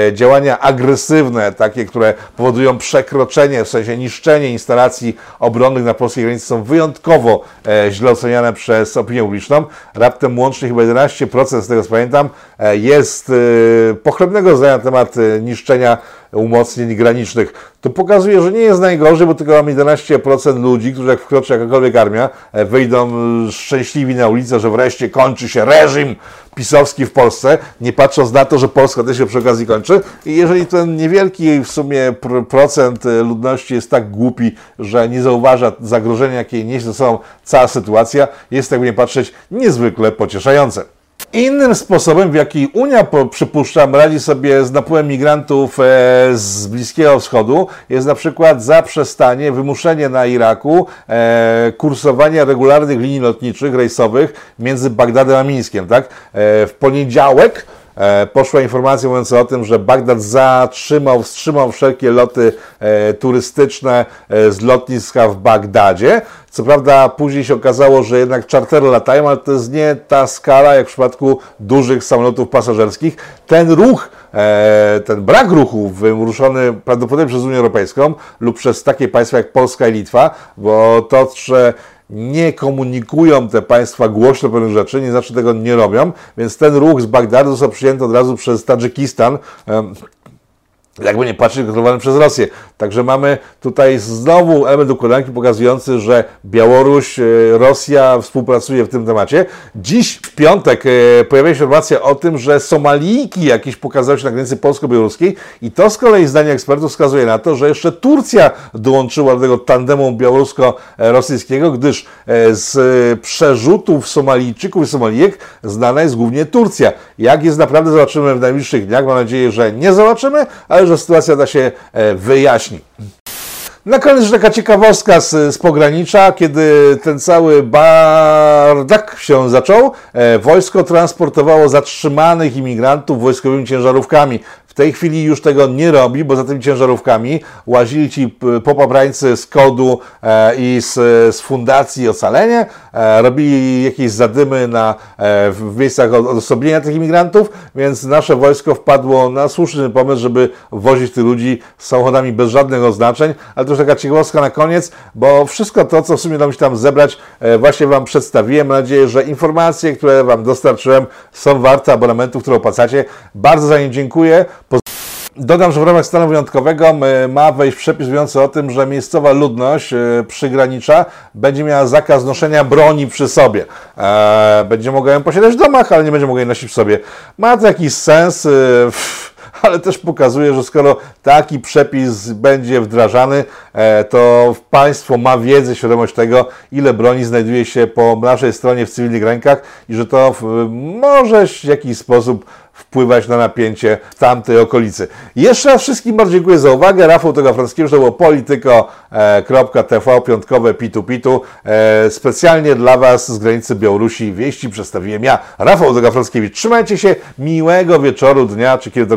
E, działania agresywne, takie, które powodują przekroczenie, w sensie niszczenie instalacji obronnych na polskiej granicy są wyjątkowo e, źle oceniane przez opinię publiczną. Raptem łącznie chyba 11% z tego co pamiętam e, jest e, pochlebnego zdania na temat niszczenia umocnień granicznych. To pokazuje, że nie jest najgorzej, bo tylko mamy 11% ludzi, którzy jak wkroczy jakakolwiek armia, e, wyjdą e, szczęśliwi na ulicę, że wreszcie kończy się reżim pisowski w Polsce, nie patrząc na to, że Polska też się przy okazji kończy. I jeżeli ten niewielki w sumie pr- procent e, ludności jest tak głupi, że nie zauważa zagrożenia, jakie niesie ze sobą cała sytuacja, jest, jakby nie patrzeć, niezwykle pocieszające. Innym sposobem, w jaki Unia, przypuszczam, radzi sobie z napływem migrantów e, z Bliskiego Wschodu, jest na przykład zaprzestanie, wymuszenie na Iraku e, kursowania regularnych linii lotniczych, rejsowych między Bagdadem a Mińskiem. Tak? E, w poniedziałek Poszła informacja mówiąca o tym, że Bagdad zatrzymał, wstrzymał wszelkie loty e, turystyczne e, z lotniska w Bagdadzie. Co prawda później się okazało, że jednak czartery latają, ale to jest nie ta skala jak w przypadku dużych samolotów pasażerskich. Ten ruch, e, ten brak ruchu wyruszony prawdopodobnie przez Unię Europejską lub przez takie państwa jak Polska i Litwa, bo to, że nie komunikują te państwa głośno pewnych rzeczy, nie znaczy tego nie robią, więc ten ruch z Bagdadu został przyjęty od razu przez Tadżykistan, jakby nie patrzeć, kontrolowany przez Rosję. Także mamy tutaj znowu element układanki pokazujący, że Białoruś, e, Rosja współpracuje w tym temacie. Dziś w piątek e, pojawia się informacja o tym, że Somalijki jakieś pokazały się na granicy polsko-białoruskiej i to z kolei zdanie ekspertów wskazuje na to, że jeszcze Turcja dołączyła do tego tandemu białorusko-rosyjskiego, gdyż e, z przerzutów Somalijczyków i Somalijek znana jest głównie Turcja. Jak jest naprawdę zobaczymy w najbliższych dniach. Mam nadzieję, że nie zobaczymy, ale że sytuacja da się e, wyjaśni. Na koniec taka ciekawostka z, z pogranicza, kiedy ten cały bardak się zaczął, e, wojsko transportowało zatrzymanych imigrantów wojskowymi ciężarówkami. Tej chwili już tego nie robi, bo za tymi ciężarówkami łazili ci popaprańcy z kodu e, i z, z fundacji Ocalenie, e, robili jakieś zadymy na, e, w miejscach od- odosobnienia tych imigrantów, więc nasze wojsko wpadło na słuszny pomysł, żeby wozić tych ludzi samochodami bez żadnych oznaczeń, ale to już taka ciekawostka na koniec, bo wszystko to, co w sumie mi się tam zebrać, właśnie Wam przedstawiłem. Mam nadzieję, że informacje, które Wam dostarczyłem, są warte abonamentu, który opłacacie. Bardzo za nie dziękuję. Dodam, że w ramach stanu wyjątkowego e, ma wejść przepis mówiący o tym, że miejscowa ludność e, przygranicza będzie miała zakaz noszenia broni przy sobie. E, Będzie mogła ją posiadać w domach, ale nie będzie mogła jej nosić w sobie. Ma to jakiś sens, e, pff, ale też pokazuje, że skoro taki przepis będzie wdrażany, e, to państwo ma wiedzę, świadomość tego, ile broni znajduje się po naszej stronie w cywilnych rękach i że to może w jakiś sposób wpływać na napięcie w tamtej okolicy. Jeszcze raz wszystkim bardzo dziękuję za uwagę. Rafał tego francuskiego, to było polityko.tv, piątkowe pitu pitu. E, specjalnie dla Was z granicy Białorusi wieści przedstawiłem ja, Rafał tego Franckiewicz. Trzymajcie się, miłego wieczoru, dnia, czy kiedy to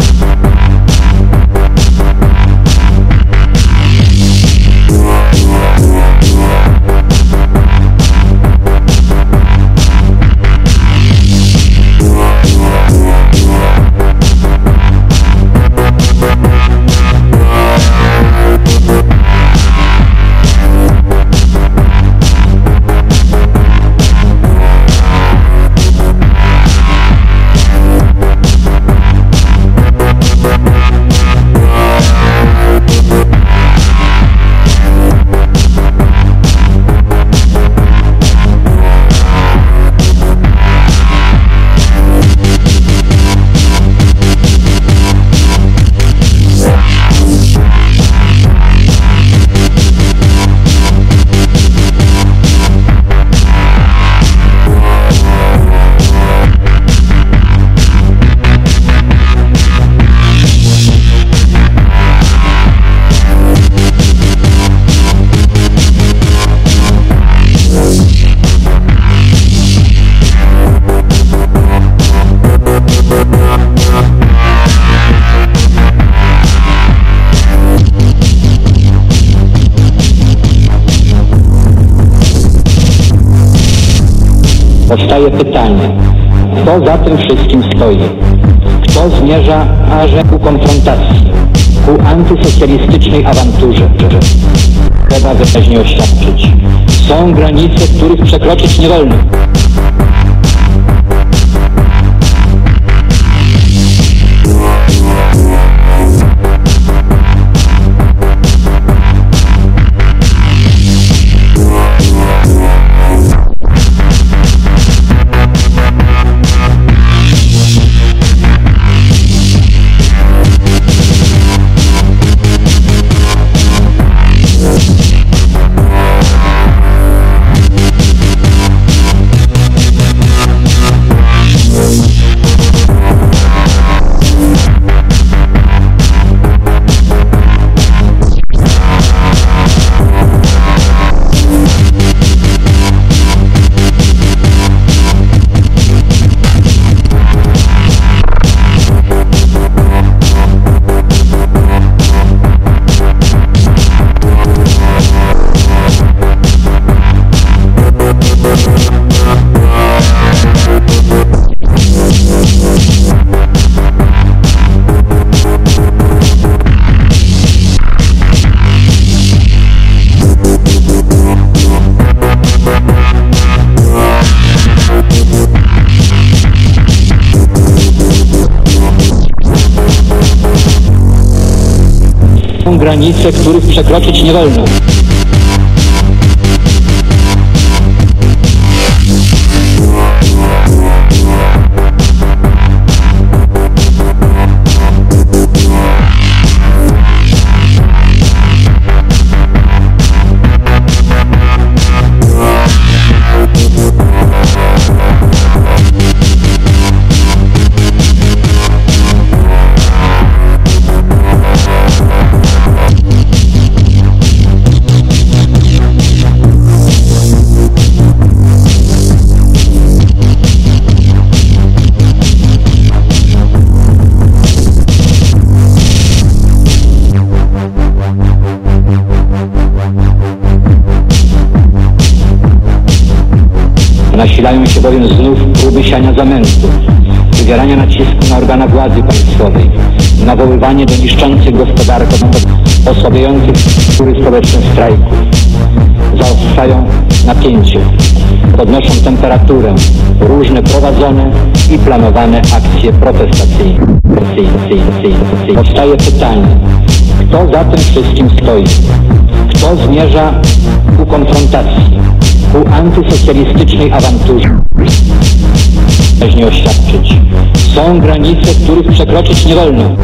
Pytanie, kto za tym wszystkim stoi? Kto zmierza aże ku konfrontacji, ku antysocjalistycznej awanturze? Trzeba wyraźnie oświadczyć. Są granice, których przekroczyć nie wolno. Granice, których przekroczyć nie wolno. Nasilają się bowiem znów próby siania zamętu, wywierania nacisku na organa władzy państwowej, nawoływanie do niszczących gospodarkę osłabiających struktury społeczne strajków. Zaostrzają napięcie, podnoszą temperaturę różne prowadzone i planowane akcje protestacyjne. Powstaje pytanie, kto za tym wszystkim stoi? Kto zmierza ku konfrontacji, ku antysocjalistycznej awanturze? Wyraźnie oświadczyć. Są granice, których przekroczyć nie wolno.